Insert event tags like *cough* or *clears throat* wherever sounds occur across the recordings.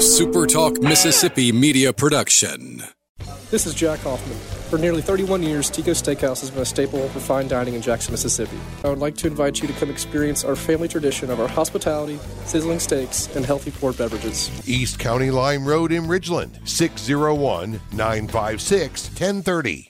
SuperTalk Mississippi media production. This is Jack Hoffman. For nearly 31 years, Tico Steakhouse has been a staple for fine dining in Jackson, Mississippi. I would like to invite you to come experience our family tradition of our hospitality, sizzling steaks, and healthy poured beverages. East County Line Road in Ridgeland, 601 956 1030.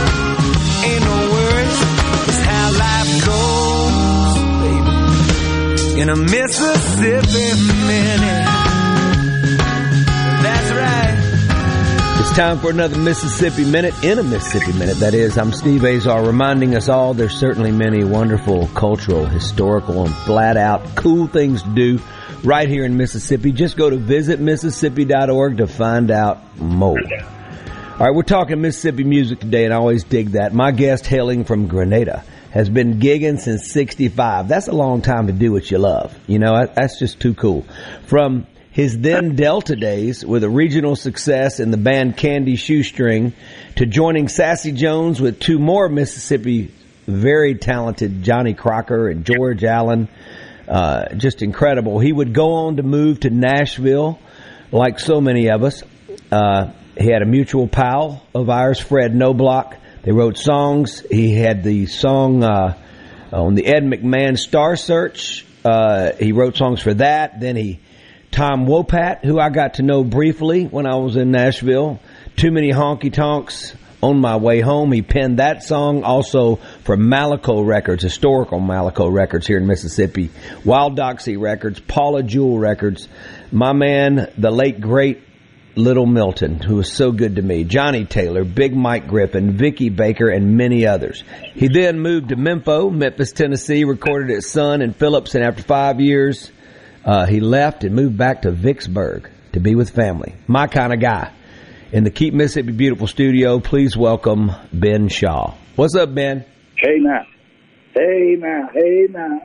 In a Mississippi minute. That's right. It's time for another Mississippi Minute in a Mississippi Minute. That is, I'm Steve Azar reminding us all there's certainly many wonderful cultural, historical, and flat out cool things to do right here in Mississippi. Just go to visitmississippi.org to find out more. All right, we're talking Mississippi music today, and I always dig that. My guest, hailing from Grenada, has been gigging since 65. That's a long time to do what you love. You know, that's just too cool. From his then *laughs* Delta days with a regional success in the band Candy Shoestring to joining Sassy Jones with two more Mississippi very talented Johnny Crocker and George Allen. Uh, just incredible. He would go on to move to Nashville like so many of us. Uh, he had a mutual pal of ours, Fred Knobloch. They wrote songs. He had the song uh, on the Ed McMahon Star Search. Uh, he wrote songs for that. Then he, Tom Wopat, who I got to know briefly when I was in Nashville. Too many honky tonks on my way home. He penned that song also for Malaco Records, historical Malaco Records here in Mississippi, Waldoxy Records, Paula Jewel Records. My man, the late great Little Milton, who was so good to me, Johnnie Taylor, Big Mike Griffin, Vicky Baker, and many others. He then moved to Memphis, Memphis, Tennessee, recorded at Sun and Phillips, and after five years, uh, he left and moved back to Vicksburg to be with family. My kind of guy. In the Keep Mississippi Beautiful studio, please welcome Ben Shaw. What's up, Ben? Hey now. Hey now. Hey now.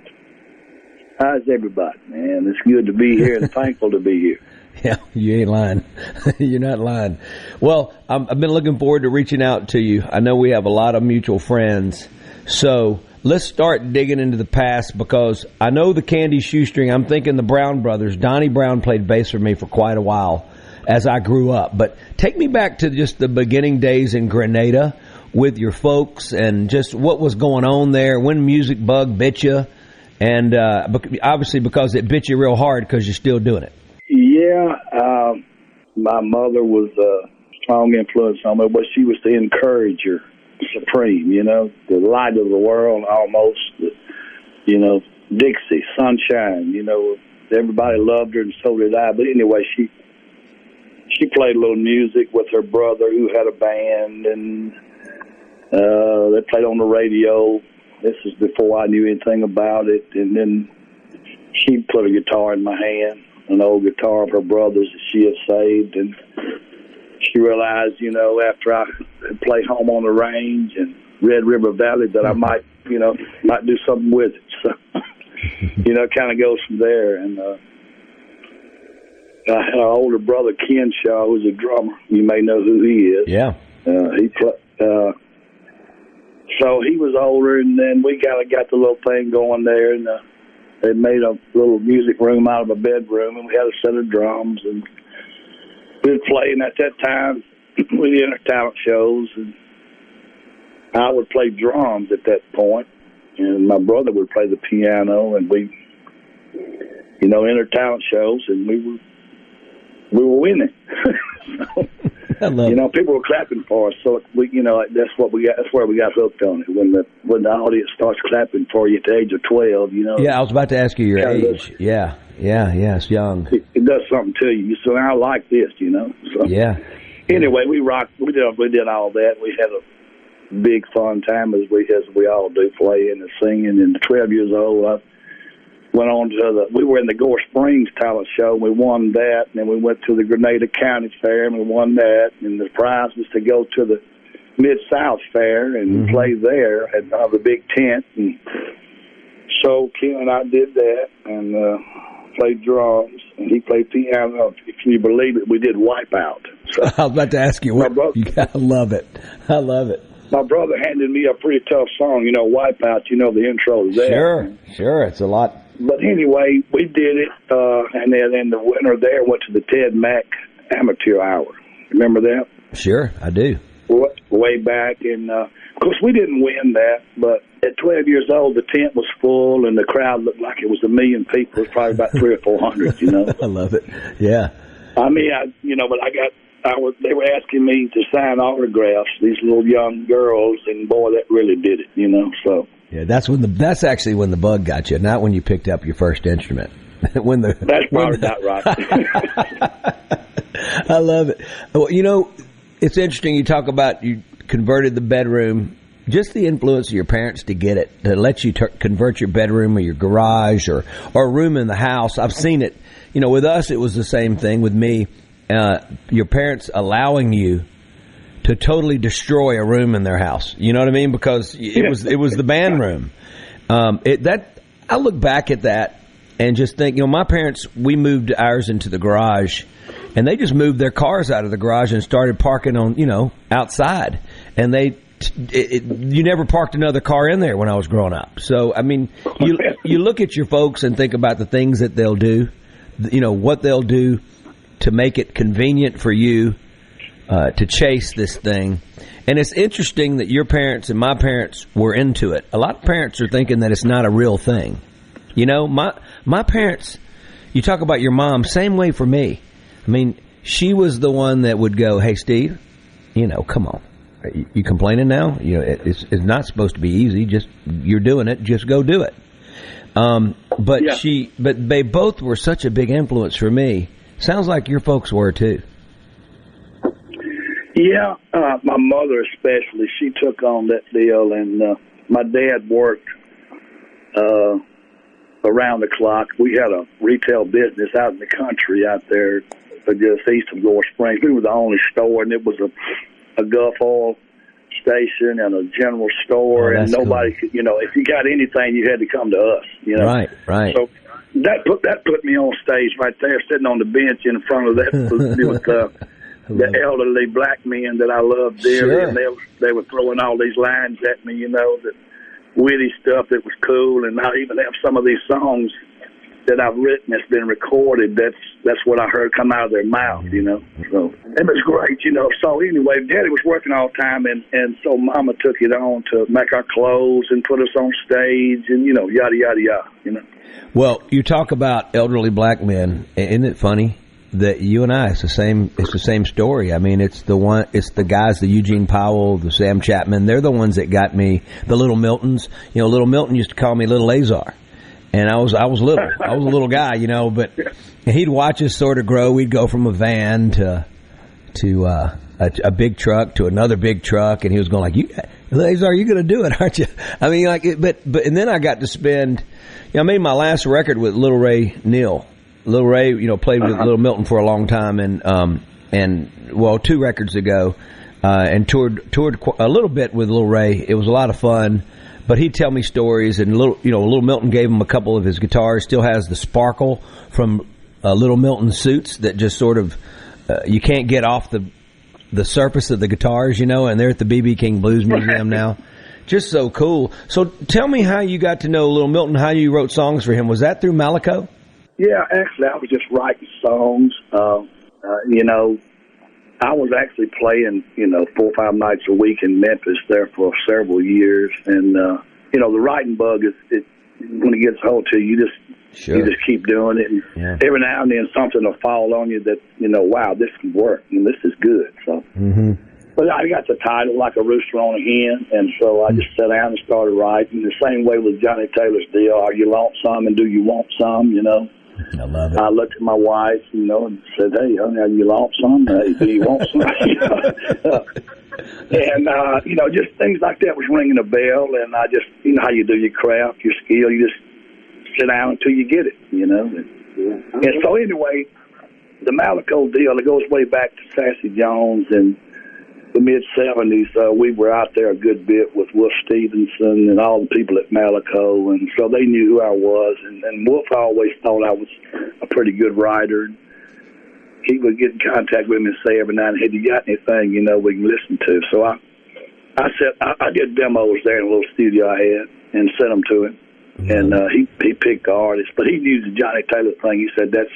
How's everybody, man? It's good to be here and *laughs* thankful to be here. Yeah, you ain't lying. *laughs* You're not lying. Well, i have been looking forward to reaching out to you. I know we have a lot of mutual friends. So let's start digging into the past because I know the Candy Shoestring. I'm thinking the Brown brothers. Donnie Brown played bass for me for quite a while as I grew up. But take me back to just the beginning days in Grenada with your folks and just what was going on there, when music bug bit you, and uh, obviously because it bit you real hard because you're still doing it. Yeah, uh, my mother was a strong influence on me, but she was the encourager supreme, you know, the light of the world almost, you know, Dixie, sunshine, you know, everybody loved her and so did I. But anyway, she she played a little music with her brother who had a band and uh they played on the radio. This is before I knew anything about it and then she put a guitar in my hand an old guitar of her brother's that she had saved, and she realized, you know, after I had played home on the range and Red River Valley, that I mm-hmm. might, you know, might do something with it. *laughs* So, you know, it kind of goes from there. And uh, I had an older brother, Ken Shaw, who's a drummer. You may know who he is. Yeah. Uh, he pl- uh, so he was older, and then we kind of got the little thing going there, and. Uh, they made a little music room out of a bedroom, and we had a set of drums, and we would play. And at that time, *clears throat* we did our talent shows, and I would play drums at that point, and my brother would play the piano, and we, you know, enter talent shows, and we were we were winning. *laughs* so, you know, people were clapping for us, so we, you know, that's what we got. That's where we got hooked on it. When the when the audience starts clapping for you at the age of twelve, you know. Yeah, I was about to ask you your age. Yeah, yeah, yeah. It's young. It, it does something to you. Say, I like this, you know. So Yeah. anyway, we rocked. We did. We did all that. We had a big fun time as we as we all do, playing and singing. And twelve years old, I went on to the. We were in the Gore Springs talent show. and We won that, and then we went to the Grenada County Fair, and we won that. And the prize was to go to the Mid South Fair and play there at uh, the big tent. And so Ken and I did that, and. uh Played drums, and he played piano. Can you believe it? We did Wipeout. So *laughs* I was about to ask you. What, brother- you *laughs* I love it. I love it. my brother handed me a pretty tough song, you know, Wipeout, you know, the intro is there. Sure, sure. It's a lot. But anyway, we did it, uh, and then and the winner there went to the Ted Mack Amateur Hour. Remember that? Sure, I do. Way back, and uh, of course we didn't win that, but at 12 years old, the tent was full, and the crowd looked like it was a million people. It was probably about three or four hundred, you know. *laughs* I love it. Yeah. I mean, I you know, but I got I was they were asking me to sign autographs. These little young girls, and boy, that really did it, you know. So Yeah, that's when the that's actually when the bug got you, not when you picked up your first instrument. *laughs* when the that's when probably the- not right. *laughs* I love it. Well, you know, it's interesting. You talk about you converted the bedroom. Just the influence of your parents to get it to let you tur convert your bedroom or your garage or or a room in the house. I've seen it. You know, with us, it was the same thing. With me, uh, your parents allowing you to totally destroy a room in their house. You know what I mean? Because it was it was the band room. Um, it, that I look back at that and just think, you know, my parents we moved ours into the garage, and they just moved their cars out of the garage and started parking on you know outside, and they. It, it, you never parked another car in there when I was growing up. So I mean, you you look at your folks and think about the things that they'll do, you know what they'll do to make it convenient for you uh, to chase this thing. And it's interesting that your parents and my parents were into it. A lot of parents are thinking that it's not a real thing. You know, my my parents. You talk about your mom, same way for me. I mean, she was the one that would go, "Hey, Steve, you know, come on, you, you complaining now? You know, it, it's it's not supposed to be easy. Just you're doing it. Just go do it." Um, but Yeah. she, but they both were such a big influence for me. Sounds like your folks were too. Yeah, uh, my mother especially, she took on that deal, and uh, my dad worked uh, around the clock. We had a retail business out in the country out there, just east of Gore Springs. We were the only store, and it was a, a Gulf oil station and a general store, Oh, and nobody could, you know, if you got anything, you had to come to us, you know. Right, right. So that put that put me on stage right there, sitting on the bench in front of that *laughs* with uh, the elderly black men that I loved there, Sure. and they were- they were throwing all these lines at me, you know, that witty stuff that was cool, and I even have some of these songs that I've written that's been recorded. That's that's what I heard come out of their mouth, you know. So it was great, you know. So anyway, Daddy was working all the time, and and so Mama took it on to make our clothes and put us on stage, and you know, yada yada yada, you know. Well, you talk about elderly black men. Isn't it funny that you and I it's the same it's the same story. I mean, it's the one it's the guys, the Eugene Powell, the Sam Chapman, they're the ones that got me, the little Miltons. You know, little Milton used to call me little Azar. And I was I was little. I was a little guy, you know, but he'd watch us sort of grow. We'd go from a van to to uh, a, a big truck to another big truck, and he was going like, "You, Lazar, you going to do it, *laughs* aren't you?" I mean, like, it, but but and then I got to spend. You know, I made my last record with Little Ray Neal. Little Ray, you know, played with Little Milton for a long time, and um and well, two records ago, uh, and toured toured qu- a little bit with Little Ray. It was a lot of fun. But he'd tell me stories, and little, you know, Little Milton gave him a couple of his guitars. Still has the sparkle from uh, Little Milton suits that just sort of uh, you can't get off the the surface of the guitars, you know. And they're at the BB King Blues *laughs* Museum now. Just so cool. So tell me how you got to know Little Milton. How you wrote songs for him? Was that through Malaco? Yeah, actually, I was just writing songs. Uh, uh, you know, I was actually playing, you know, four or five nights a week in Memphis there for several years, and uh, you know, the writing bug is it when it gets hold to you, you just Sure. You just keep doing it. And Yeah. Every now and then something will fall on you that, you know, wow, this can work and this is good. So, Mm-hmm. but I got the title like a rooster on a hen. And so I just sat down and started writing. The same way with Johnnie Taylor's deal. Are you want some and do you want some, you know? I love it. I looked at my wife, you know, and said, "Hey, honey, have you want some? Hey, do you want some?" *laughs* And uh, you know, just things like that was ringing a bell. And I just, you know, how you do your craft, your skill, you just sit down until you get it, you know. And, and so anyway, the Malaco deal it goes way back to Sassy Jones and the mid seventies. Uh, we were out there a good bit with Wolf Stephenson and all the people at Malaco, and so they knew who I was. And, and Wolf always thought I was a pretty good writer. He would get in contact with me and say every now and then, "Hey, you got anything you know we can listen to?" So I, I said I, I did demos there in a little studio I had and sent them to him. And uh, he he picked the artist, but he used the Johnnie Taylor thing. He said that's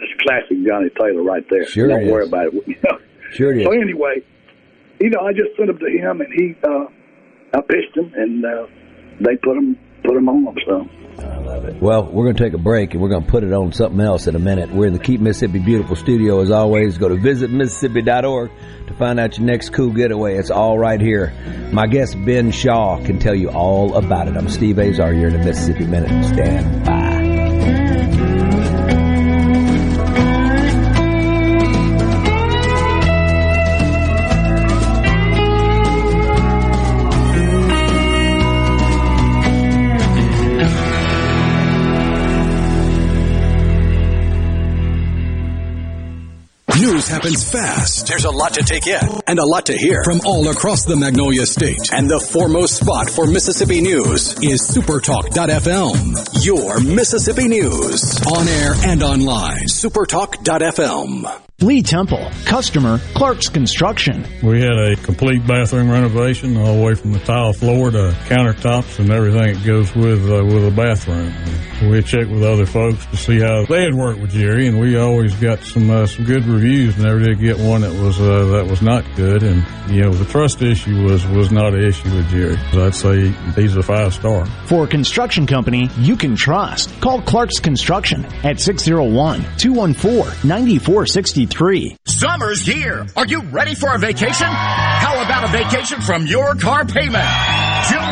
that's classic Johnnie Taylor right there. Sure Don't worry is. about it. You know? Sure it is. So anyway, you know, I just sent them to him, and he, uh, I pitched them, and uh, they put them, put them on. So Well, we're going to take a break and we're going to put it on something else in a minute. We're in the Keep Mississippi Beautiful studio as always. Go to visitmississippi.org to find out your next cool getaway. It's all right here. My guest Ben Shaw can tell you all about it. I'm Steve Azar. You're in the Mississippi Minute. Stand by. Happens fast. There's a lot to take in and a lot to hear from all across the Magnolia State. And the foremost spot for Mississippi news is Supertalk.fm. Your Mississippi news. On air and online. Supertalk.fm. Lee Temple, customer, Clark's Construction. We had a complete bathroom renovation, all the way from the tile floor to countertops and everything that goes with uh, with a bathroom. We checked with other folks to see how they had worked with Jerry, and we always got some uh, some good reviews. Never did get one that was uh, that was not good. And you know, the trust issue was was not an issue with Jerry. I'd say he's a five star. For a construction company you can trust, call Clark's Construction at 601 214 9463. Summer's here. Are you ready for a vacation? How about a vacation from your car payment? June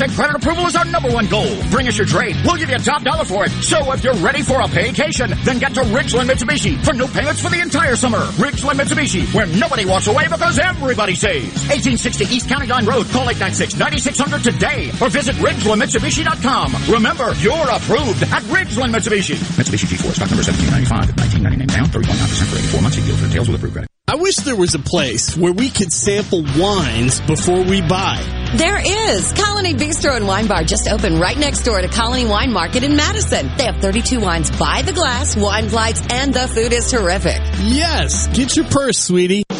credit approval is our number one goal. Bring us your trade. We'll give you a top dollar for it. So if you're ready for a vacation, then get to Ridgeland Mitsubishi for no payments for the entire summer. Ridgeland Mitsubishi, where nobody walks away because everybody saves. 1860 East County Line Road. Call 896-9600 today or visit RidgelandMitsubishi.com. Remember, you're approved at Ridgeland Mitsubishi. Mitsubishi G4, stock number 1795 at 1999 down, 3.9% for 84 months. See deal for details with approved credit. I wish there was a place where we could sample wines before we buy. There is. Colony Bistro and Wine Bar just opened right next door to Colony Wine Market in Madison. They have 32 wines by the glass, wine flights, and the food is terrific. Yes, get your purse, sweetie.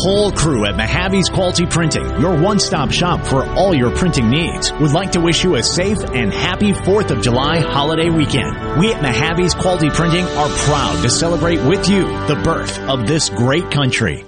whole crew at Mahaffey's Quality Printing, your one-stop shop for all your printing needs, would like to wish you a safe and happy 4th of July holiday weekend. We at Mahaffey's Quality Printing are proud to celebrate with you the birth of this great country.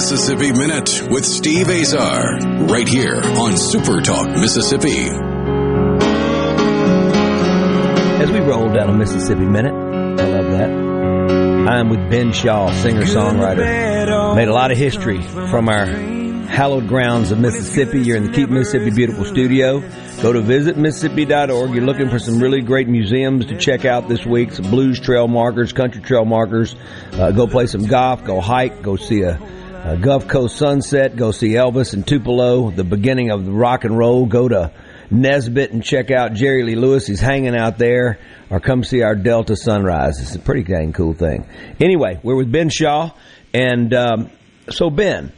Mississippi Minute with Steve Azar, right here on Super Talk Mississippi. As we roll down a Mississippi Minute, I love that. I'm with Ben Shaw, singer songwriter. Made a lot of history from our hallowed grounds of Mississippi. You're in the Keep Mississippi Beautiful studio. Go to visitmississippi.org. You're looking for some really great museums to check out this week. Some blues trail markers, country trail markers. Uh, go play some golf, go hike, go see a, a Gulf Coast sunset, go see Elvis and Tupelo, the beginning of the rock and roll. Go to Nesbit and check out Jerry Lee Lewis. He's hanging out there. Or come see our Delta sunrise. It's a pretty dang cool thing. Anyway, we're with Ben Shaw. And um, so, Ben,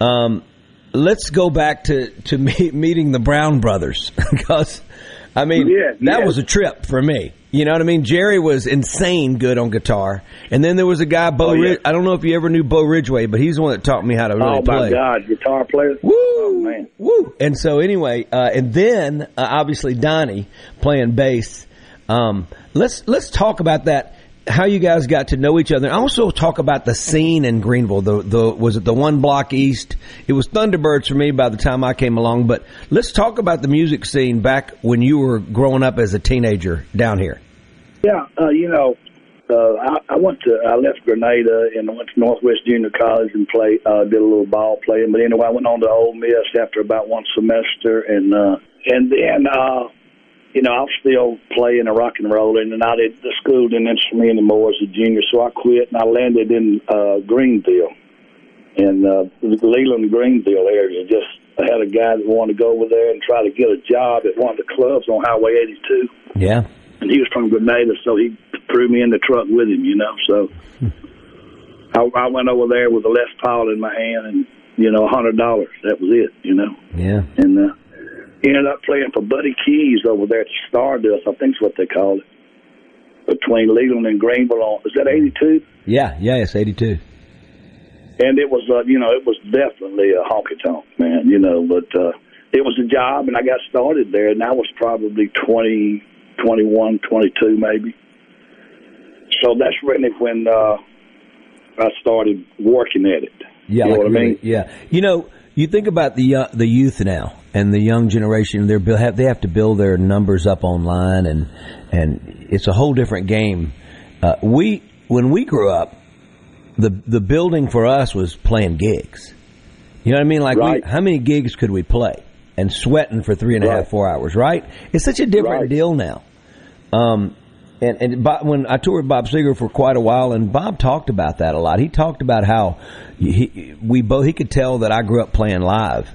um, let's go back to, to *laughs* me, meeting the Brown brothers. *laughs* because, I mean, Yeah, that yeah. was a trip for me. You know what I mean? Jerry was insane good on guitar. And then there was a guy, Bo Oh, yeah. Rid- I don't know if you ever knew Bo Ridgway, but he's the one that taught me how to really oh play. my God, guitar player. Woo! Oh man. Woo! And so anyway, uh, and then uh, obviously Donnie playing bass. Um, let's let's talk about that. How you guys got to know each other. And also talk about the scene in Greenville. The the was it the one block east? It was Thunderbirds for me by the time I came along. But let's talk about the music scene back when you were growing up as a teenager down here. Yeah, uh, you know, uh, I, I went to I left Grenada and I went to Northwest Junior College and played uh, did a little ball playing. But anyway, I went on to Ole Miss after about one semester, and uh, and then uh, you know I was still playing and rock and rolling, and I did the school didn't interest me anymore as a junior, so I quit and I landed in uh, Greenville, in uh, the Leland Greenville area. Just I had a guy that wanted to go over there and try to get a job at one of the clubs on Highway 82 Yeah. and he was from Grenada, so he threw me in the truck with him, you know. So I, I went over there with a Les Paul in my hand, and you know, a hundred dollars. That was it, you know. Yeah. And uh, he ended up playing for Buddy Keys over there at Stardust, I think's what they call it, between Leland and Greenville. On is that eighty two? Yeah. Yeah. It's eighty two. and it was uh, you know it was definitely a honky tonk man you know but uh it was a job and i got started there and i was probably twenty twenty one twenty two maybe so that's really when uh i started working at it Yeah, you know like what i mean Yeah, you know, you think about the uh, the youth now and the young generation. They're have they have to build their numbers up online, and and it's a whole different game. Uh, we when we grew up, the the building for us was playing gigs. You know what I mean? Like, Right. we, how many gigs could we play? And sweating for three and a half, Right. four hours, right? It's such a different Right. deal now. Um, and and Bob, when I toured with Bob Seger for quite a while, and Bob talked about that a lot. He talked about how he we both he could tell that I grew up playing live,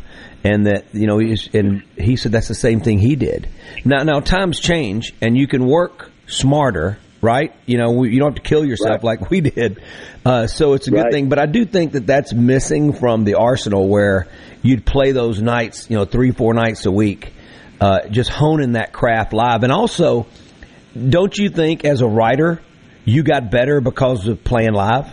and that you know and he said that's the same thing he did. Now now times change, and you can work smarter, right? You know you don't have to kill yourself like we did, uh, so it's a good Right. thing. But I do think that that's missing from the arsenal where you'd play those nights, you know, three four nights a week, uh, just honing that craft live, and also don't you think as a writer you got better because of playing live?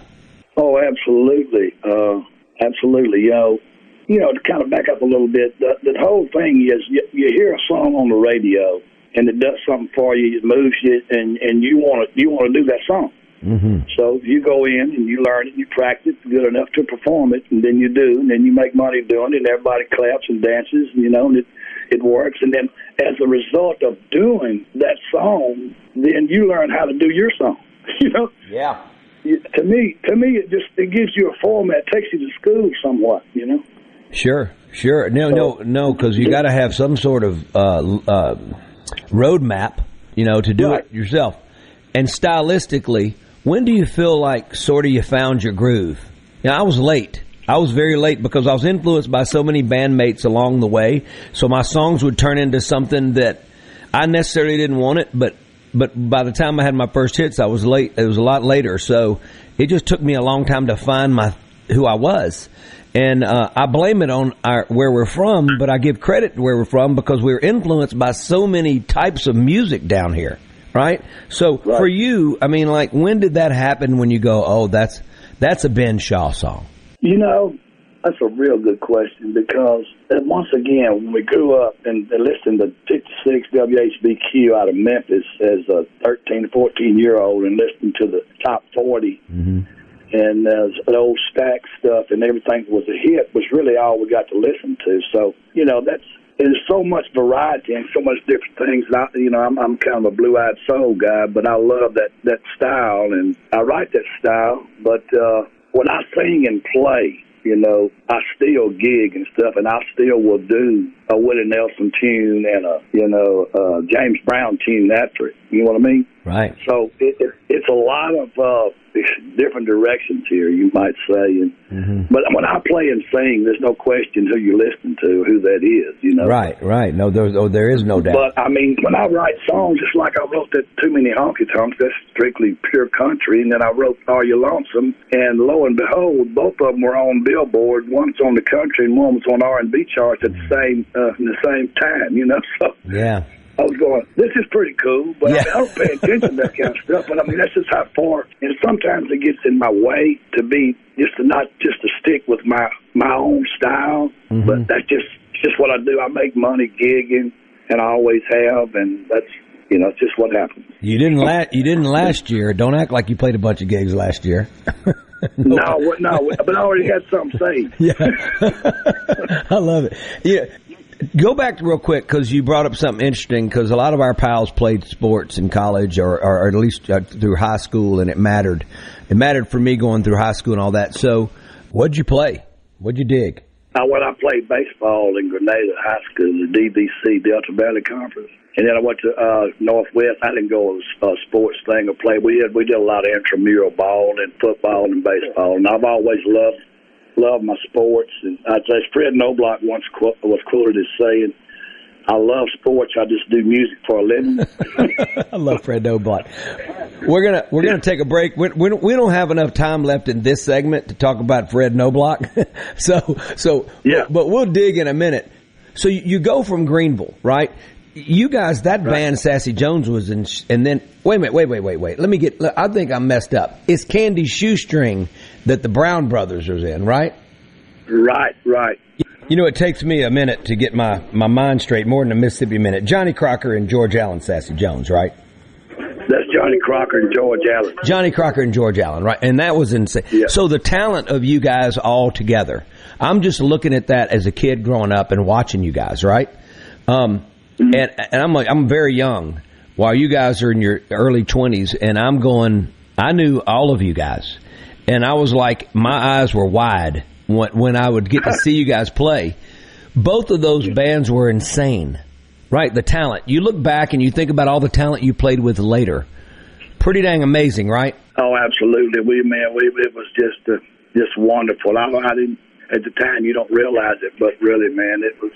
Oh, absolutely, uh, absolutely. You know, you know, to kind of back up a little bit, the, the whole thing is you, you hear a song on the radio and it does something for you, it moves you, and and you want to you want to do that song. Mm-hmm. So you go in and you learn it, you practice good enough to perform it, and then you do, and then you make money doing it, and everybody claps and dances, you know, and it it works. And then as a result of doing that song, then you learn how to do your song. *laughs* You know, Yeah. You- to me, to me, it just it gives you a format, takes you to school somewhat. You know. Sure, sure. No, no, no, because you got to have some sort of uh, uh, roadmap, you know, to do Right. it yourself. And stylistically, when do you feel like sort of you found your groove? You know, I was late. I was very late because I was influenced by so many bandmates along the way. So my songs would turn into something that I necessarily didn't want it, but but by the time I had my first hits, I was late. It was a lot later, so it just took me a long time to find my who I was. And uh, I blame it on our where we're from, but I give credit to where we're from because we're influenced by so many types of music down here, right? So for you, I mean, like, when did that happen? When you go, oh, that's that's a Ben Shaw song. You know, that's a real good question because uh, once again, when we grew up and, and listened to 56 WHBQ out of Memphis as a 13, 14 year old and listening to the top 40 Mm-hmm. And uh, the old Stax stuff and everything was a hit was really all we got to listen to. So, you know, that's there's so much variety and so much different things. And I, you know, I'm, I'm kind of a blue-eyed soul guy, but I love that that style, and I write that style. But uh, when I sing and play, you know, I still gig and stuff, and I still will do a Willie Nelson tune and a you know uh, James Brown tune after it. You know what I mean? Right. So it, it, it's a lot of uh, different directions here, you might say. And Mm-hmm. but when I play and sing, there's no question who you listen to, who that is. You know. Right, right. No, there, oh, there is no doubt. But I mean, when I write songs, it's like I wrote that "Too Many Honky Tonks." That's strictly pure country, and then I wrote "Are You Lonesome?" And lo and behold, both of them were on Billboard. One's on the country, and one was on R and B charts at the same uh, in the same time. You know, *laughs* so yeah. I was going, this is pretty cool, but I, Yeah. mean, I don't pay attention to that kind of stuff. But I mean, that's just how far. And sometimes it gets in my way to be just to not just to stick with my my own style. Mm-hmm. But that's just just what I do. I make money gigging, and I always have, and that's you know, it's just what happens. You didn't la- you didn't last year. Don't act like you played a bunch of gigs last year. *laughs* No, no, but I already had something saved. Yeah, *laughs* I love it. Yeah, go back real quick because you brought up something interesting. Because a lot of our pals played sports in college, or, or at least uh, through high school, and it mattered. It mattered for me going through high school and all that. So, what'd you play? What'd you dig? Uh, when I played baseball in Grenada High School, the DBC Delta Valley Conference, and then I went to uh, Northwest. I didn't go to a sports thing or play. We did we did a lot of intramural ball and football and baseball, and I've always loved loved my sports. And I'd say Fred Knobloch once qu- was quoted as saying, "I love sports. I just do music for a living." *laughs* *laughs* I love Fred Knobloch. We're gonna we're gonna take a break. We, we, we don't have enough time left in this segment to talk about Fred Knobloch. *laughs* so so yeah. But we'll dig in a minute. So you, you go from Greenville, right? You guys, that band Sassy Jones was in, and then wait a minute, wait, wait, wait, wait. Let me get. I think I'm messed up. It's Candy Shoestring that the Brown Brothers are in, right? right, right. You know, it takes me a minute to get my, my mind straight, more than a Mississippi minute. Johnny Crocker and George Allen Sassy Jones, right? That's Johnny Crocker and George Allen. Johnny Crocker and George Allen, right? And that was insane. So the talent of you guys all together. I'm just looking at that as a kid growing up and watching you guys, right? Um, and and I'm like I'm very young, while you guys are in your early 20s, and I'm going. I knew all of you guys, and I was like, my eyes were wide when when I would get to see you guys play. Both of those bands were insane, right? The talent. You look back and you think about all the talent you played with later. Pretty dang amazing, right? Oh, absolutely. We man, we it was just uh, just wonderful. I, I didn't at the time. You don't realize it, but really, man, it was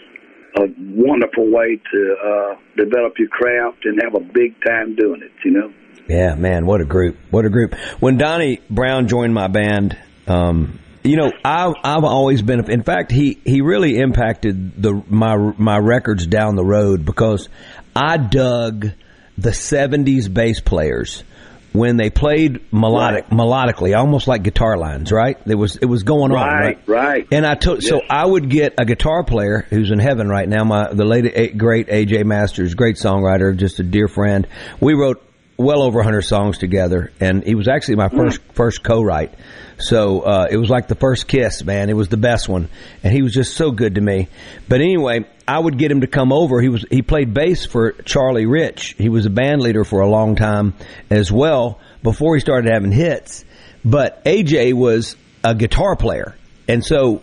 a wonderful way to uh, develop your craft and have a big time doing it. You know. Yeah, man, what a group! What a group! When Donnie Brown joined my band, um, you know, I've I've always been. In fact, he he really impacted the my my records down the road because I dug the '70s bass players when they played melodic melodically, almost like guitar lines. Right? It was it was going on. Right, right. And I took so I would get a guitar player who's in heaven right now. My the late eh, great AJ Masters, great songwriter, just a dear friend. We wrote well over 100 songs together, and he was actually my hmm. first first co-write. So uh, it was like the first kiss, man. It was the best one, and he was just so good to me. But anyway, I would get him to come over. He was he played bass for Charlie Rich. He was a band leader for a long time as well before he started having hits. But AJ was a guitar player, and so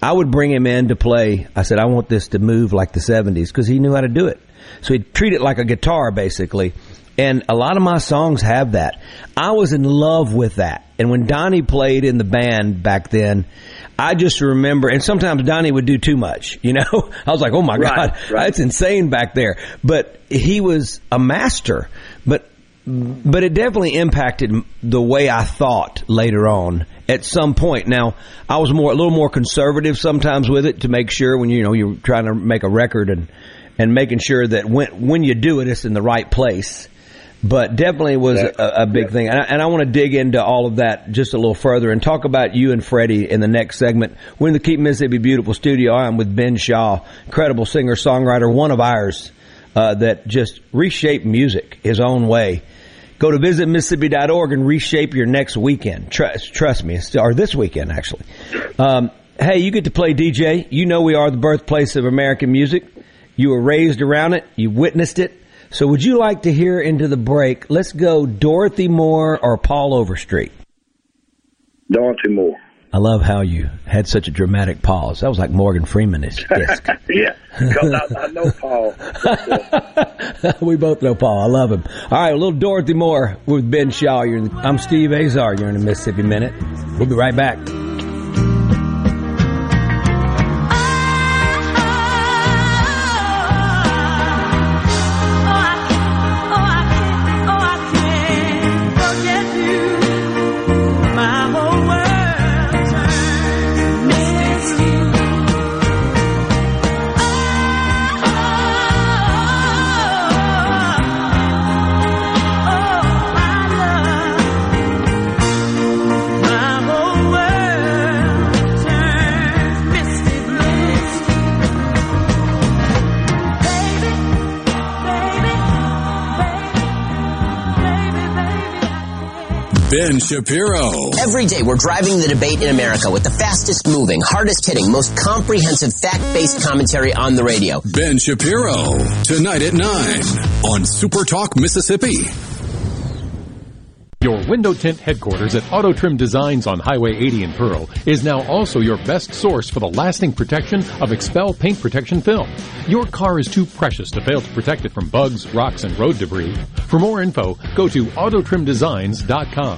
I would bring him in to play. I said, I want this to move like the 70s because he knew how to do it. So he'd treat it like a guitar, basically. And a lot of my songs have that. I was in love with that. And when Donnie played in the band back then, I just remember, and sometimes Donnie would do too much, you know? *laughs* I was like, oh my Right, God, right. that's insane back there. But he was a master. But but it definitely impacted the way I thought later on at some point. Now, I was more a little more conservative sometimes with it to make sure when you know you're trying to make a record and and making sure that when when you do it, it's in the right place. But definitely was a, a big thing. And I, and I want to dig into all of that just a little further and talk about you and Freddie in the next segment. We're in the Keep Mississippi Beautiful studio. I'm with Ben Shaw, incredible singer songwriter, one of ours uh, that just reshaped music his own way. Go to visitmississippi.org and reshape your next weekend. Trust, trust me, or this weekend actually. Um, hey, you get to play DJ. You know we are the birthplace of American music. You were raised around it. You witnessed it. So would you like to hear into the break? Let's go Dorothy Moore or Paul Overstreet. Dorothy Moore. I love how you had such a dramatic pause. That was like Morgan Freeman is. *laughs* yeah, because I, I, know Paul. *laughs* we both know Paul. I love him. All right, a little Dorothy Moore with Ben Shaw. You're the, I'm Steve Azar. You're in the Mississippi Minute. We'll be right back. Ben Shapiro. Every day we're driving the debate in America with the fastest moving, hardest hitting, most comprehensive fact based commentary on the radio. Ben Shapiro. Tonight at 9 on Super Talk Mississippi. Your window tint headquarters at Auto Trim Designs on Highway 80 in Pearl is now also your best source for the lasting protection of XPEL paint protection film. Your car is too precious to fail to protect it from bugs, rocks, and road debris. For more info, go to autotrimdesigns.com.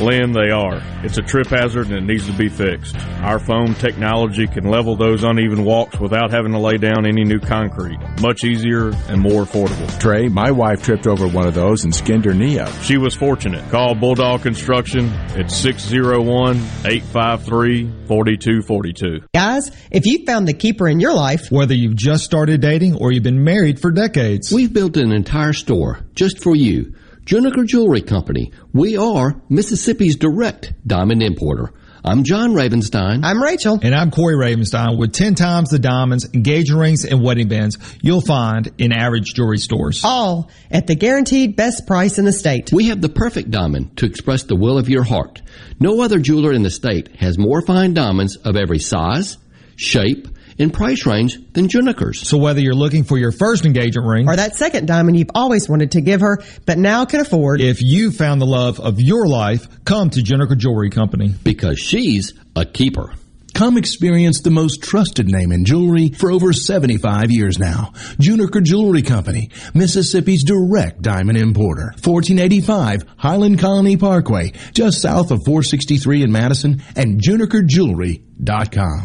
Lynn, they are. It's a trip hazard and it needs to be fixed. Our foam technology can level those uneven walks without having to lay down any new concrete. Much easier and more affordable. Trey, my wife tripped over one of those and skinned her knee up. She was fortunate. Call Bulldog Construction at 601-853-4242. Guys, if you found the keeper in your life, whether you've just started dating or you've been married for decades, we've built an entire store just for you. Juniker Jewelry Company. We are Mississippi's direct diamond importer. I'm John Ravenstein. I'm Rachel. And I'm Corey Ravenstein with 10 times the diamonds, engagement rings, and wedding bands you'll find in average jewelry stores. All at the guaranteed best price in the state. We have the perfect diamond to express the will of your heart. No other jeweler in the state has more fine diamonds of every size, shape, in price range than Juniker's. So whether you're looking for your first engagement ring or that second diamond you've always wanted to give her but now can afford, if you found the love of your life, come to Juniker Jewelry Company because she's a keeper. Come experience the most trusted name in jewelry for over 75 years now. Juniker Jewelry Company, Mississippi's direct diamond importer. 1485 Highland Colony Parkway, just south of 463 in Madison and junikerjewelry.com.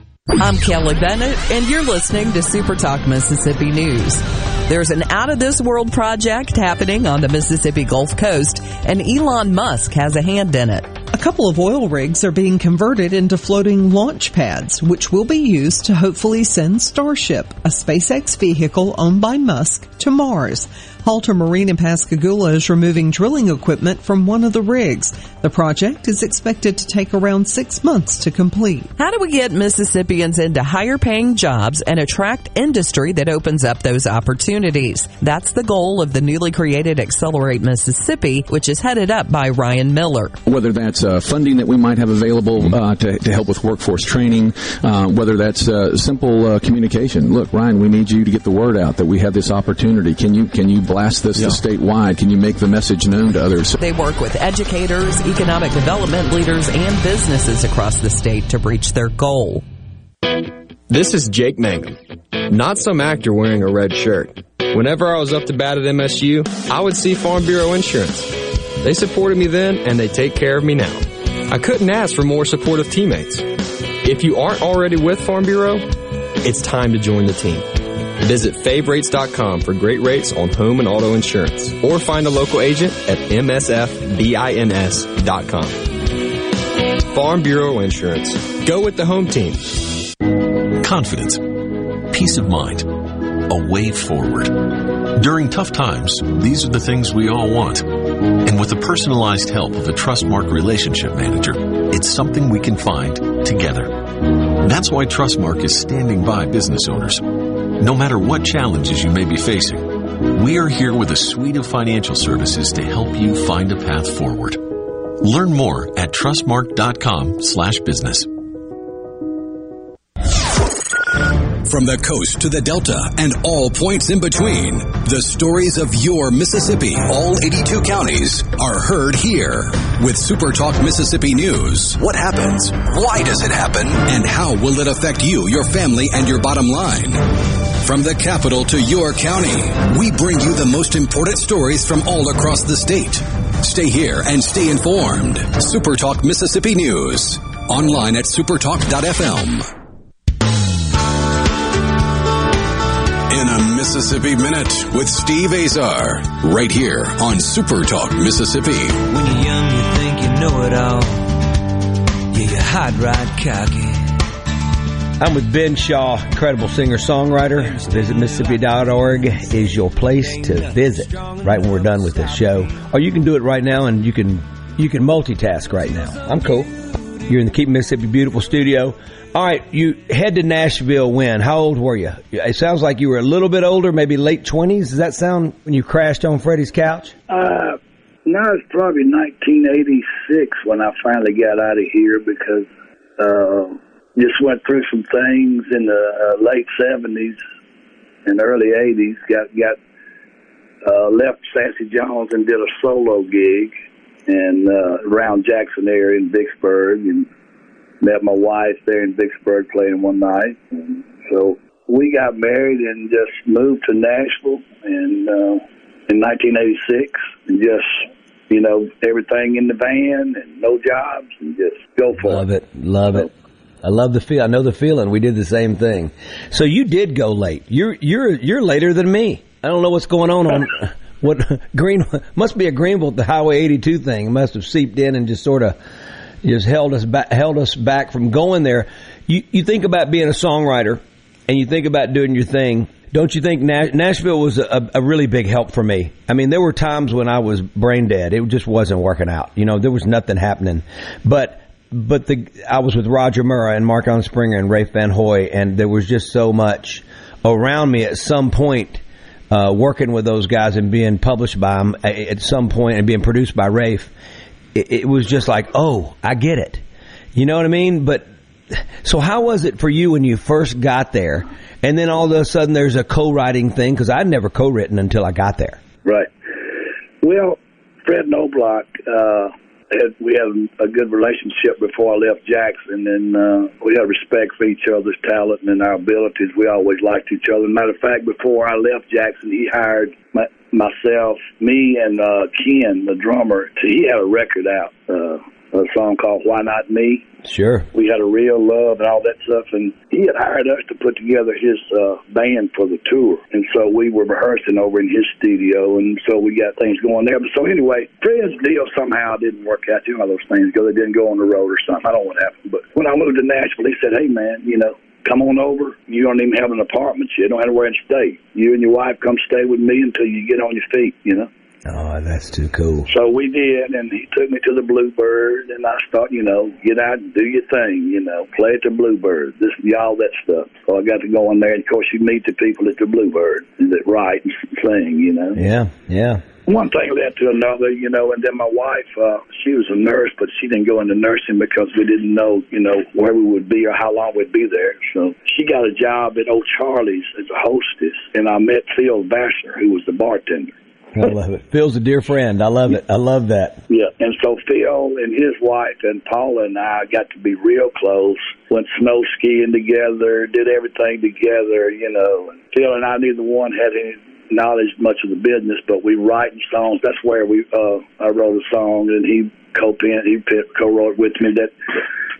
I'm Kelly Bennett, and you're listening to Super Talk Mississippi News. There's an out of this world project happening on the Mississippi Gulf Coast, and Elon Musk has a hand in it. A couple of oil rigs are being converted into floating launch pads, which will be used to hopefully send Starship, a SpaceX vehicle owned by Musk, to Mars. Halter Marine in Pascagoula is removing drilling equipment from one of the rigs. The project is expected to take around six months to complete. How do we get Mississippians into higher paying jobs and attract industry that opens up those opportunities? That's the goal of the newly created Accelerate Mississippi, which is headed up by Ryan Miller. Whether that's uh, funding that we might have available uh, to, to, help with workforce training, uh, whether that's uh, simple uh, communication. Look, Ryan, we need you to get the word out that we have this opportunity. Can you can you blast this yeah. statewide? Can you make the message known to others? They work with educators, economic development leaders, and businesses across the state to reach their goal. This is Jake Mangum, not some actor wearing a red shirt. Whenever I was up to bat at MSU, I would see Farm Bureau Insurance. They supported me then, and they take care of me now. I couldn't ask for more supportive teammates. If you aren't already with Farm Bureau, it's time to join the team. Visit favrates.com for great rates on home and auto insurance or find a local agent at msfbins.com. Farm Bureau Insurance. Go with the home team. Confidence. Peace of mind. A way forward. During tough times, these are the things we all want. And with the personalized help of a Trustmark relationship manager, it's something we can find together. That's why Trustmark is standing by business owners no matter what challenges you may be facing, we are here with a suite of financial services to help you find a path forward. Learn more at trustmark.com/business. From the coast to the delta and all points in between, the stories of your Mississippi, all 82 counties, are heard here with SuperTalk Mississippi News. What happens? Why does it happen? And how will it affect you, your family, and your bottom line? From the capital to your county, we bring you the most important stories from all across the state. Stay here and stay informed. SuperTalk Mississippi News. Online at supertalk.fm. In a Mississippi Minute with Steve Azar, right here on SuperTalk Mississippi. When you're young, you think you know it all. Yeah, you're hot rod cocky. I'm with Ben Shaw, incredible singer songwriter. Visit Mississippi.org is your place to visit right when we're done with this show. Or you can do it right now and you can you can multitask right now. I'm cool. You're in the Keep Mississippi Beautiful studio. All right, you head to Nashville when? How old were you? It sounds like you were a little bit older, maybe late 20s. Does that sound when you crashed on Freddie's couch? Uh, no, it's probably 1986 when I finally got out of here because uh, just went through some things in the uh, late seventies and early eighties. Got got uh, left Sassy Jones and did a solo gig and uh, around Jackson area in Vicksburg and met my wife there in Vicksburg playing one night. And so we got married and just moved to Nashville and uh, in 1986 and just you know everything in the van and no jobs and just go for it. love it. it. Love it. I love the feel. I know the feeling. We did the same thing. So you did go late. You're you're you're later than me. I don't know what's going on on *laughs* what *laughs* Green must be a Greenville the Highway 82 thing. It must have seeped in and just sort of just held us back held us back from going there. You you think about being a songwriter and you think about doing your thing. Don't you think Nashville was a, a, really big help for me? I mean, there were times when I was brain dead. It just wasn't working out. You know, there was nothing happening. But but the I was with Roger Murrah and Mark Allen Springer and Rafe Van Hoy, and there was just so much around me at some point. Uh, working with those guys and being published by them at some point and being produced by Rafe, it, it was just like, oh, I get it. You know what I mean? But so how was it for you when you first got there? And then all of a sudden there's a co-writing thing because I'd never co-written until I got there. Right. Well, Fred Knobloch, uh, had we had a good relationship before I left Jackson, and uh, we had respect for each other's talent and our abilities. We always liked each other. Matter of fact, before I left Jackson, he hired my, myself, me, and uh, Ken, the drummer. He had a record out. Uh, a song called Why Not Me. Sure. We had a real love and all that stuff, and he had hired us to put together his uh, band for the tour, and so we were rehearsing over in his studio, and so we got things going there. But so anyway, Fred's deal somehow didn't work out. You know those things go; they didn't go on the road or something. I don't know what happened, but when I moved to Nashville, he said, "Hey, man, you know." Come on over. You don't even have an apartment. You don't have anywhere to stay. You and your wife come stay with me until you get on your feet. You know. Oh, that's too cool. So we did, and he took me to the Bluebird, and I thought, you know, get out and do your thing, you know, play at the Bluebird, this, all that stuff. So I got to go in there, and of course, you meet the people at the Bluebird that write and sing, you know. Yeah, yeah. One thing led to another, you know, and then my wife, uh, she was a nurse, but she didn't go into nursing because we didn't know, you know, where we would be or how long we'd be there. So she got a job at Old Charlie's as a hostess, and I met Phil Vassar, who was the bartender. I love it. Phil's a dear friend. I love it. I love that. Yeah, and so Phil and his wife and Paula and I got to be real close. Went snow skiing together, did everything together, you know. And Phil and I neither one had any knowledge much of the business, but we writing songs. That's where we uh I wrote a song and he co-pen he co-wrote with me that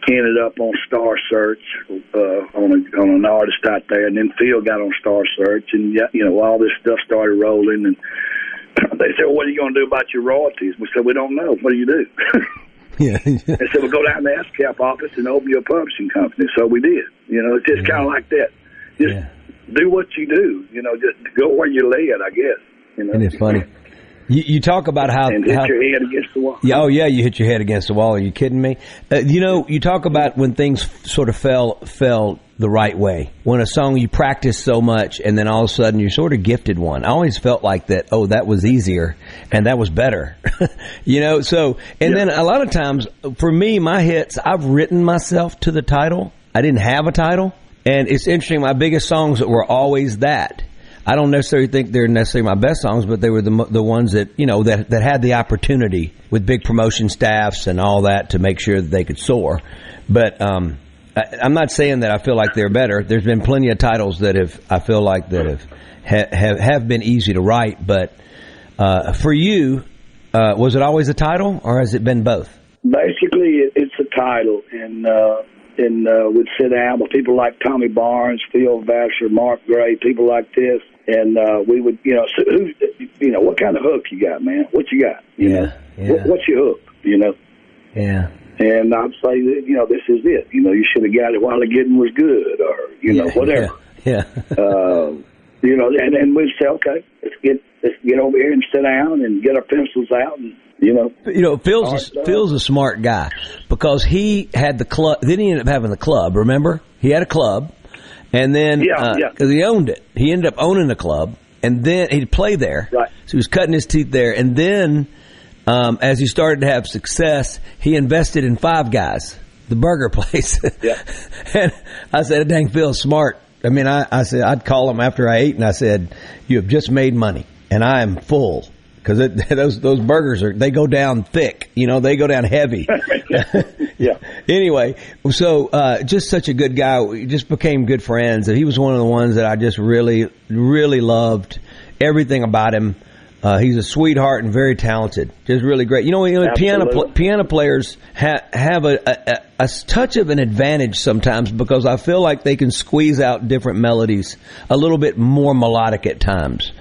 ended up on Star Search uh, on a, on an artist out there, and then Phil got on Star Search, and you know all this stuff started rolling, and *coughs* they said, well, "What are you going to do about your royalties?" We said, "We don't know. What do you do?" *laughs* yeah. *laughs* they said, "Well, go down to the ASCAP office and open your publishing company." So we did. You know, it's just kind of like that. Just do what you do. You know, just go where you lay it. I guess. You know, it funny? You, you talk about how and hit how, your head against the wall. Yeah, oh yeah, you hit your head against the wall. Are you kidding me? Uh, you know, you talk about when things sort of fell fell the right way. When a song you practice so much, and then all of a sudden you're sort of gifted one. I always felt like that. Oh, that was easier, and that was better. *laughs* you know. So, and then a lot of times, for me, my hits, I've written myself to the title. I didn't have a title, and it's interesting. My biggest songs were always that. I don't necessarily think they're necessarily my best songs, but they were the the ones that you know that that had the opportunity with big promotion staffs and all that to make sure that they could soar. But um, I'm not saying that I feel like they're better. There's been plenty of titles that have I feel like that have have have been easy to write. But uh, for you, uh, was it always a title, or has it been both? Basically, it's a title, and uh, and uh, we'd sit down people like Tommy Barnes, Phil Vassar, Mark Gray, people like this, and uh, we would, you know, so who, you know, what kind of hook you got, man? What you got? You Yeah, know, yeah. What, what's your hook? You know. Yeah. And I'd say that you know this is it. You know, you should have got it while the getting was good, or you know, Yeah, whatever. Yeah. uh, *laughs* you know, and then we'd say, okay, let's get let's get over here and sit down and get our pencils out, and you know, You know, Phil's a, Phil's a smart guy because he had the club. Then he ended up having the club. Remember, he had a club, and then Yeah, uh, yeah. he owned it. He ended up owning the club, and then he'd play there. Right. So he was cutting his teeth there, and then um, as he started to have success, he invested in Five Guys, the burger *laughs* place. Yeah. *laughs* and I said, "Dang, Phil's smart." I mean, I, I said I'd call him after I ate, and I said, "You have just made money, and I am full." Because *laughs* those those burgers are they go down thick, you know they go down heavy. yeah. Anyway, so uh, just such a good guy. We just became good friends, and he was one of the ones that I just really, really loved. Everything about him. Uh, he's a sweetheart and very talented. Just really great. You know, you know piano pl- piano players ha- have a, a, a, a touch of an advantage sometimes because I feel like they can squeeze out different melodies a little bit more melodic at times.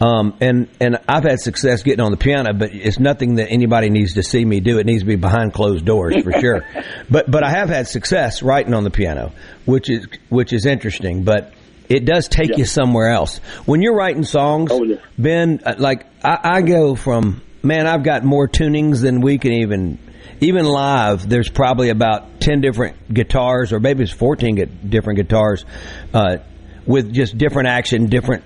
Um, and and I've had success getting on the piano, but it's nothing that anybody needs to see me do. It needs to be behind closed doors for sure. *laughs* But but I have had success writing on the piano, which is which is interesting. But it does take you somewhere else when you're writing songs. Ben, uh, like I, I go from man, I've got more tunings than we can even. Even live, there's probably about ten different guitars, or maybe it's fourteen gu- different guitars, uh, with just different action, different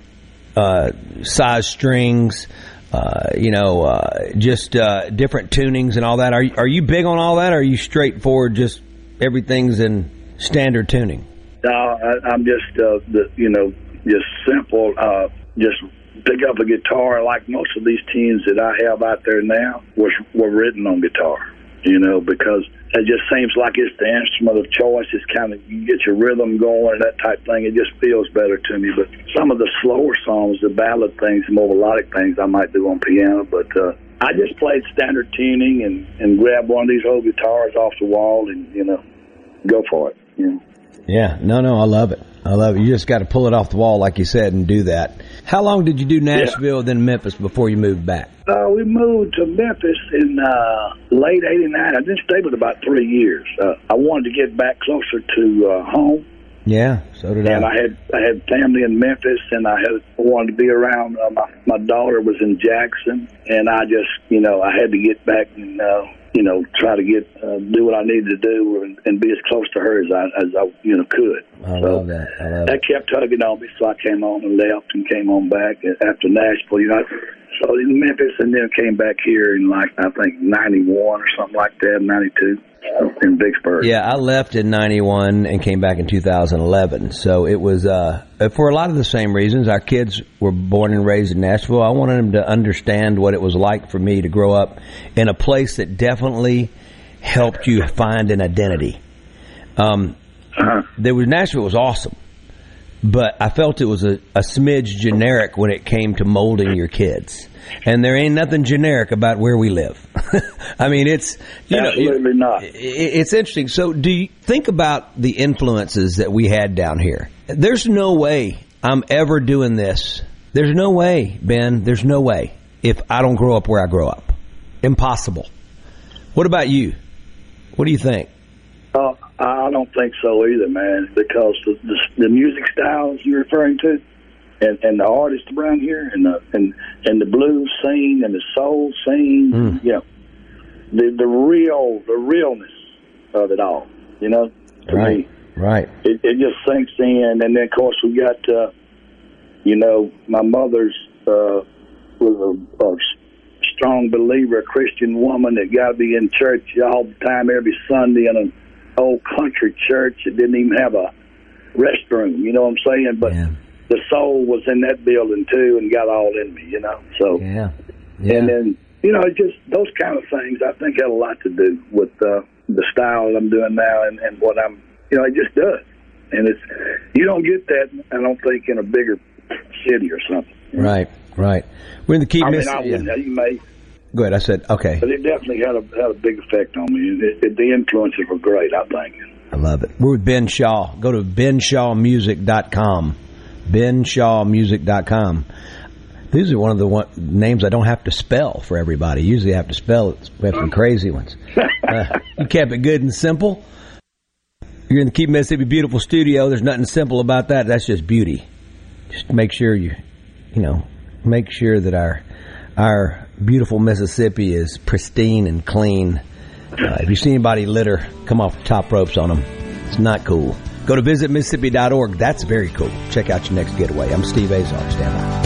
uh, size strings, uh, you know, uh, just uh, different tunings and all that. Are are you big on all that? Or are you straightforward? Just everything's in standard tuning. No, I, I'm just, uh, the, you know, just simple. Uh, just pick up a guitar like most of these teams that I have out there now was were written on guitar. You know, because it just seems like it's the instrument of choice. It's kind of you get your rhythm going and that type thing. It just feels better to me. But some of the slower songs, the ballad things, the melodic things, I might do on piano. But uh, I just played standard tuning and and grab one of these old guitars off the wall and you know go for it. You know. Yeah, no, no, I love it. I love it. You just got to pull it off the wall, like you said, and do that. How long did you do Nashville, then Memphis before you moved back? Uh, we moved to Memphis in uh, late '89. I didn't stay but about three years. Uh, I wanted to get back closer to uh, home, Yeah, so did and I. And I had I had family in Memphis, and I had wanted to be around. Uh, my my daughter was in Jackson, and I just you know I had to get back and uh, you know try to get uh, do what I needed to do and, and be as close to her as I as I you know could. I So love that. I love that it. kept tugging on me, so I came on and left and came on back after Nashville. You know, so in Memphis, and then came back here in like I think '91 or something like that, '92 in Vicksburg. Yeah, I left in 91 and came back in 2011. So it was, uh, for a lot of the same reasons. Our kids were born and raised in Nashville. I wanted them to understand what it was like for me to grow up in a place that definitely helped you find an identity. Um, there was Nashville was awesome, but I felt it was a, a smidge generic when it came to molding your kids. And there ain't nothing generic about where we live. *laughs* I mean, it's you know, Absolutely not. it's interesting. So, do you think about the influences that we had down here? There's no way I'm ever doing this. There's no way, Ben. There's no way if I don't grow up where I grow up. Impossible. What about you? What do you think? Uh, I don't think so either, man. Because the, the, the music styles you're referring to, and, and the artists around here, and the and and the blues scene and the soul scene, you know, the the real the realness of it all. You know, to Right. me, Right. it, it just sinks in. And then of course we got, uh, you know, my mother's uh, was a, a strong believer, a Christian woman that got to be in church all the time, every Sunday in an old country church that didn't even have a restroom. You know what I'm saying? But the soul was in that building too, and got all in me. You know, so yeah, yeah. and then you know, just those kind of things I think had a lot to do with uh, the style I'm doing now and, and what I'm. You know, it just does, and it's you don't get that. I don't think in a bigger city or something. Right. Right. We're in the key I mean. I yeah. You may. Go ahead. I said okay. But it definitely had a had a big effect on me. It, it, the influences were great, I think. I love it. We're with Ben Shaw. Go to benshawmusic.com. benshawmusic.com. These are one of the one, names I don't have to spell for everybody. Usually I have to spell it. We have some crazy ones. *laughs* Uh, you kept it good and simple. You're in the Keep Mississippi Beautiful studio. There's nothing simple about that. That's just beauty. Just make sure you, you know, make sure that our our beautiful Mississippi is pristine and clean. Uh, if you see anybody litter, come off the top ropes on them. It's not cool. Go to visitmississippi.org. That's very cool. Check out your next getaway. I'm Steve Azar. Stand by.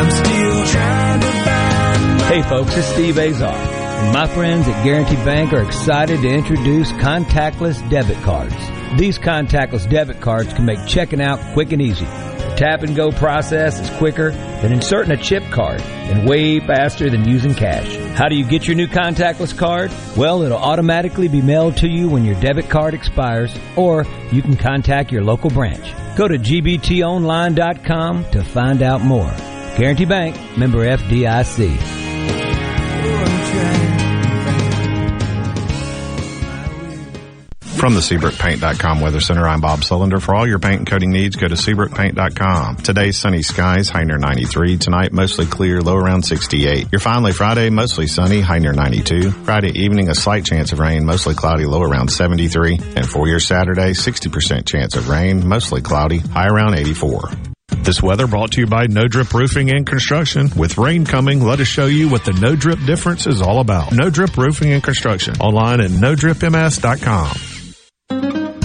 I'm still trying to find my Hey folks, it's Steve Azar. My friends at Guarantee Bank are excited to introduce contactless debit cards. These contactless debit cards can make checking out quick and easy. The tap and go process is quicker than inserting a chip card and way faster than using cash. How do you get your new contactless card? Well, it'll automatically be mailed to you when your debit card expires, or you can contact your local branch. Go to gbtonline.com to find out more. Guarantee Bank, member FDIC. From the SeabrookPaint.com Weather Center, I'm Bob Sullender. For all your paint and coating needs, go to SeabrookPaint.com. Today's sunny skies, high near 93. Tonight, mostly clear, low around 68. Your finally Friday, mostly sunny, high near 92. Friday evening, a slight chance of rain, mostly cloudy, low around 73. And for your Saturday, 60% chance of rain, mostly cloudy, high around 84. This weather brought to you by No Drip Roofing and Construction. With rain coming, let us show you what the No Drip difference is all about. No Drip Roofing and Construction. Online at NoDripMS.com.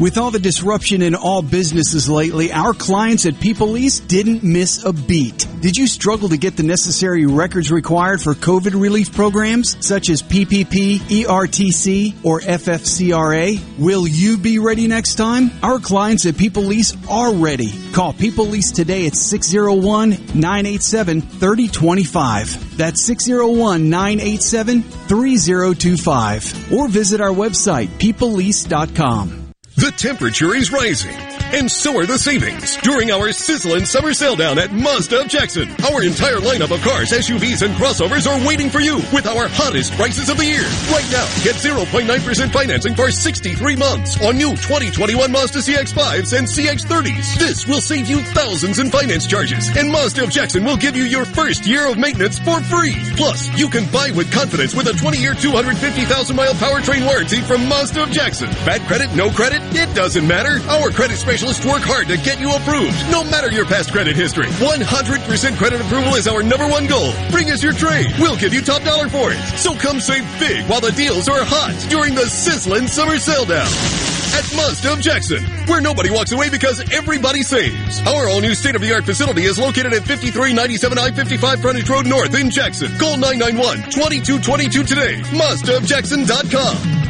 With all the disruption in all businesses lately, our clients at People East didn't miss a beat. Did you struggle to get the necessary records required for COVID relief programs such as PPP, ERTC, or FFCRA? Will you be ready next time? Our clients at People East are ready. Call People East today at 601-987-3025. That's 601-987-3025. Or visit our website, peopleeast.com. The temperature is rising, and so are the savings during our sizzling summer sale down at Mazda of Jackson. Our entire lineup of cars, SUVs, and crossovers are waiting for you with our hottest prices of the year. Right now, get 0.9% financing for 63 months on new 2021 Mazda CX-5s and CX-30s. This will save you thousands in finance charges, and Mazda of Jackson will give you your first year of maintenance for free. Plus, you can buy with confidence with a 20-year, 250,000-mile powertrain warranty from Mazda of Jackson. Bad credit, no credit? It doesn't matter. Our credit specialists work hard to get you approved, no matter your past credit history. 100% credit approval is our number one goal. Bring us your trade. We'll give you top dollar for it. So come save big while the deals are hot during the sizzling summer sale down. At Mazda of Jackson, where nobody walks away because everybody saves. Our all new state of the art facility is located at 5397 I 55 Frontage Road North in Jackson. Call 991 2222 today. MazdaofJackson.com.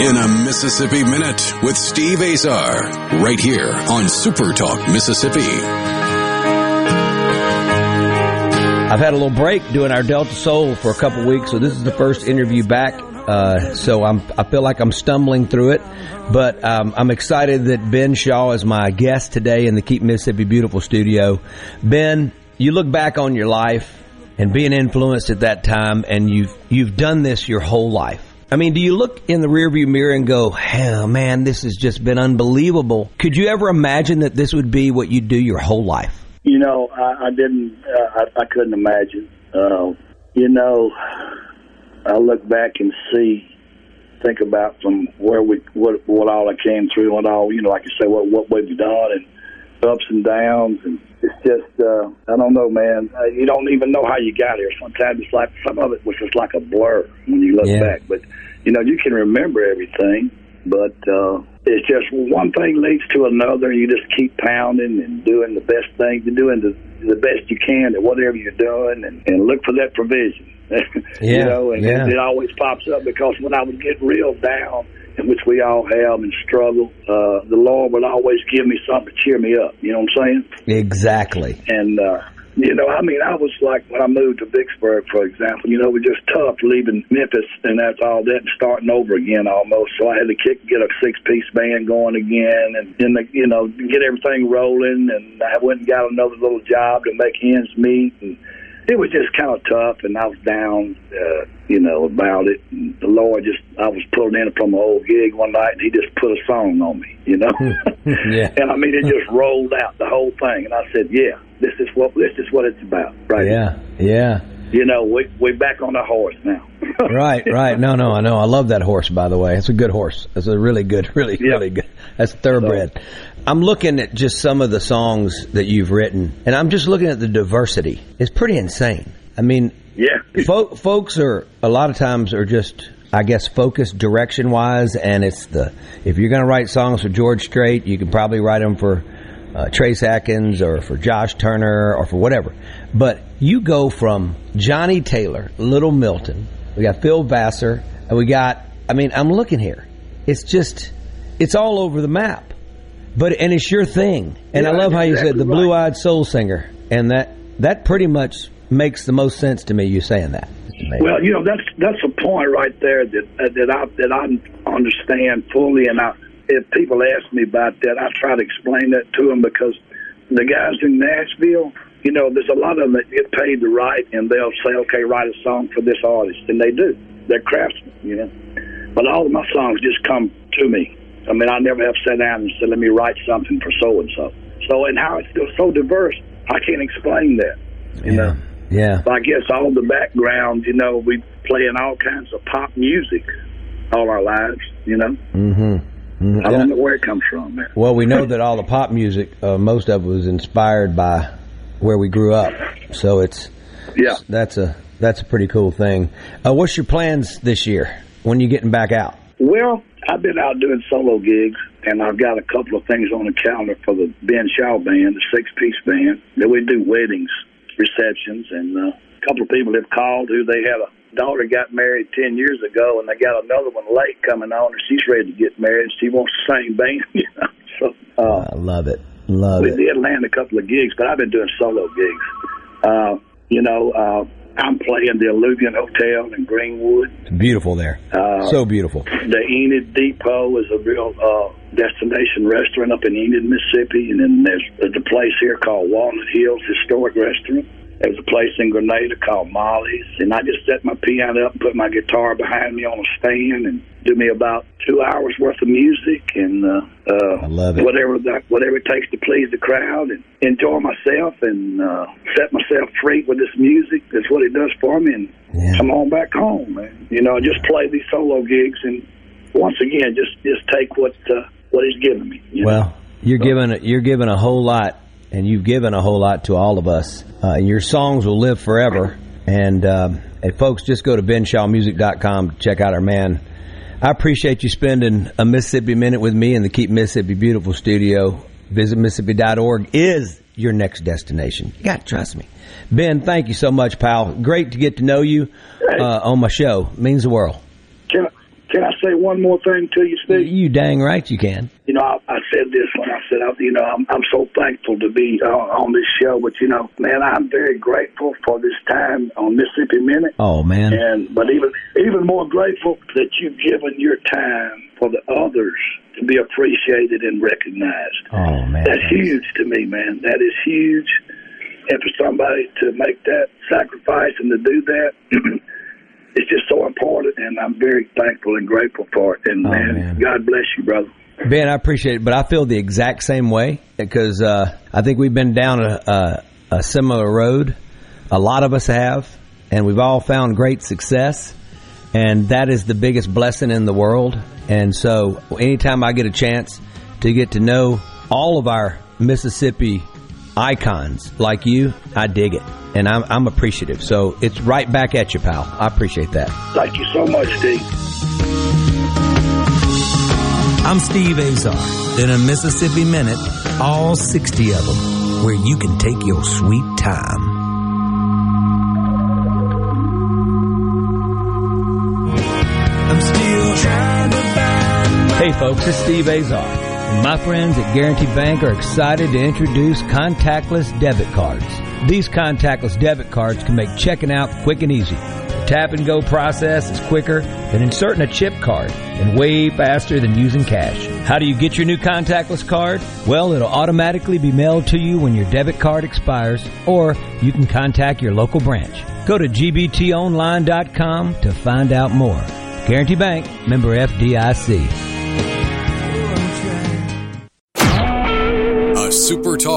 In a Mississippi Minute with Steve Azar, right here on Super Talk Mississippi. I've had a little break doing our Delta Soul for a couple weeks, so this is the first interview back. Uh, so I'm, I feel like I'm stumbling through it, but um, I'm excited that Ben Shaw is my guest today in the Keep Mississippi Beautiful studio. Ben, you look back on your life and being influenced at that time, and you've you've done this your whole life. I mean, do you look in the rearview mirror and go, "Hell, man, this has just been unbelievable"? Could you ever imagine that this would be what you'd do your whole life? You know, I, I didn't. Uh, I, I couldn't imagine. Uh, you know, I look back and see, think about from where we, what, what all I came through, and all, you know, like you say, what what we've done, and ups and downs, and it's just, uh, I don't know, man. Uh, you don't even know how you got here. Sometimes it's like some of it was just like a blur when you look Yeah. back, but you know, you can remember everything. But uh, it's just one thing leads to another. You just keep pounding and doing the best thing, you're doing the the best you can at whatever you're doing, and, and look for that provision. *laughs* you know, and yeah. it, it always pops up because when I would get real down, in which we all have and struggle, uh, the Lord will always give me something to cheer me up. You know what I'm saying? Exactly. And uh, you know, I mean, I was like when I moved to Vicksburg, for example. You know, it was just tough leaving Memphis and that's all that and starting over again almost. So I had to kick, get a six piece band going again, and then the, you know get everything rolling. And I went and got another little job to make ends meet. And it was just kind of tough, and I was down, uh, you know, about it. And the Lord just, I was pulling in from an old gig one night, and He just put a song on me, you know. *laughs* yeah. and I mean, it just rolled out the whole thing, and I said, "Yeah, this is what this is what it's about, right?" Yeah, yeah. You know, we we're back on the horse now. *laughs* right, right. No, no, I know. I love that horse. By the way, it's a good horse. It's a really good, *laughs* really, really good. That's thoroughbred. So, I'm looking at just some of the songs that you've written, and I'm just looking at the diversity. It's pretty insane. I mean, yeah, fo- folks are a lot of times are just, I guess, focused direction wise, and it's the if you're going to write songs for George Strait, you can probably write them for uh, Trace Atkins or for Josh Turner or for whatever. But you go from Johnnie Taylor, Little Milton, we got Phil Vassar, and we got, I mean, I'm looking here. It's just, it's all over the map. But, and it's your thing. And yeah, I love how you exactly said the right. blue eyed soul singer. And that, that pretty much makes the most sense to me, you saying that. Well, you know that's that's a point right there that uh, that I that I understand fully, and I if people ask me about that, I try to explain that to them because the guys in Nashville, you know, there's a lot of them that get paid to write, and they'll say, okay, write a song for this artist, and they do. They're craftsmen, you know. But all of my songs just come to me. I mean, I never have sat down and said, let me write something for so and so. So, and how it's still so diverse, I can't explain that. You yeah. know. Yeah. I guess all the background, you know, we play in all kinds of pop music all our lives, you know. Mm-hmm. Mm-hmm. I don't know where it comes from. Man. Well, we know that all the pop music, uh, most of it was inspired by where we grew up. So it's yeah, that's a that's a pretty cool thing. Uh, what's your plans this year? When you getting back out? Well, I've been out doing solo gigs, and I've got a couple of things on the calendar for the Ben Shaw band, the six piece band. That we do weddings, receptions, and uh, a couple of people have called who they had a daughter got married ten years ago, and they got another one late coming on, and she's ready to get married. She wants the same band, *laughs* you know. So uh, I love it, love we it. Did land a couple of gigs, but I've been doing solo gigs. Uh, you know, uh, I'm playing the Alluvian Hotel in Greenwood. It's beautiful there. Uh, so beautiful. The Enid Depot is a real uh, destination restaurant up in Enid, Mississippi, and then there's, there's a place here called Walnut Hills Historic Restaurant. There's a place in Grenada called Molly's, and I just set my piano up and put my guitar behind me on a stand and do me about two hours worth of music and uh, uh, I love it. whatever that whatever it takes to please the crowd and enjoy myself and uh, set myself free with this music. That's what it does for me, and yeah. come on back home, man. You know, just play these solo gigs, and once again, just just take what uh, what he's given me. You well, know? you're so, giving you're giving a whole lot and you've given a whole lot to all of us. Uh, and your songs will live forever. And, uh, hey, folks, just go to benshawmusic.com to check out our man. I appreciate you spending a Mississippi Minute with me in the Keep Mississippi Beautiful studio. Visit Mississippi.org is your next destination. You got to trust me. Ben, thank you so much, pal. Great to get to know you uh, on my show. Means the world. Can, I say one more thing to you, Steve? You dang right you can. You know, I, I said this when I said, you know, I'm, I'm so thankful to be uh, on this show. But you know, man, I'm very grateful for this time on Mississippi Minute. Oh man! And but even even more grateful that you've given your time for the others to be appreciated and recognized. Oh man, that's huge to me, man. That is huge. And for somebody to make that sacrifice and to do that. *clears throat* it's just so important, and I'm very thankful and grateful for it. And oh, man, man, God bless you, brother. Ben, I appreciate it, but I feel the exact same way because uh, I think we've been down a, a, a similar road. A lot of us have, and we've all found great success, and that is the biggest blessing in the world. And so, anytime I get a chance to get to know all of our Mississippi icons like you, I dig it, and I'm, I'm appreciative. So it's right back at you, pal. I appreciate that. Thank you so much, Steve. I'm Steve Azar. In a Mississippi Minute, all 60 of them, where you can take your sweet time. I'm still trying to find Hey folks, it's Steve Azar. My friends at Guarantee Bank are excited to introduce contactless debit cards. These contactless debit cards can make checking out quick and easy. The tap and go process is quicker than inserting a chip card and way faster than using cash. How do you get your new contactless card? Well, it'll automatically be mailed to you when your debit card expires, or you can contact your local branch. Go to gbtonline.com to find out more. Guarantee Bank, member FDIC.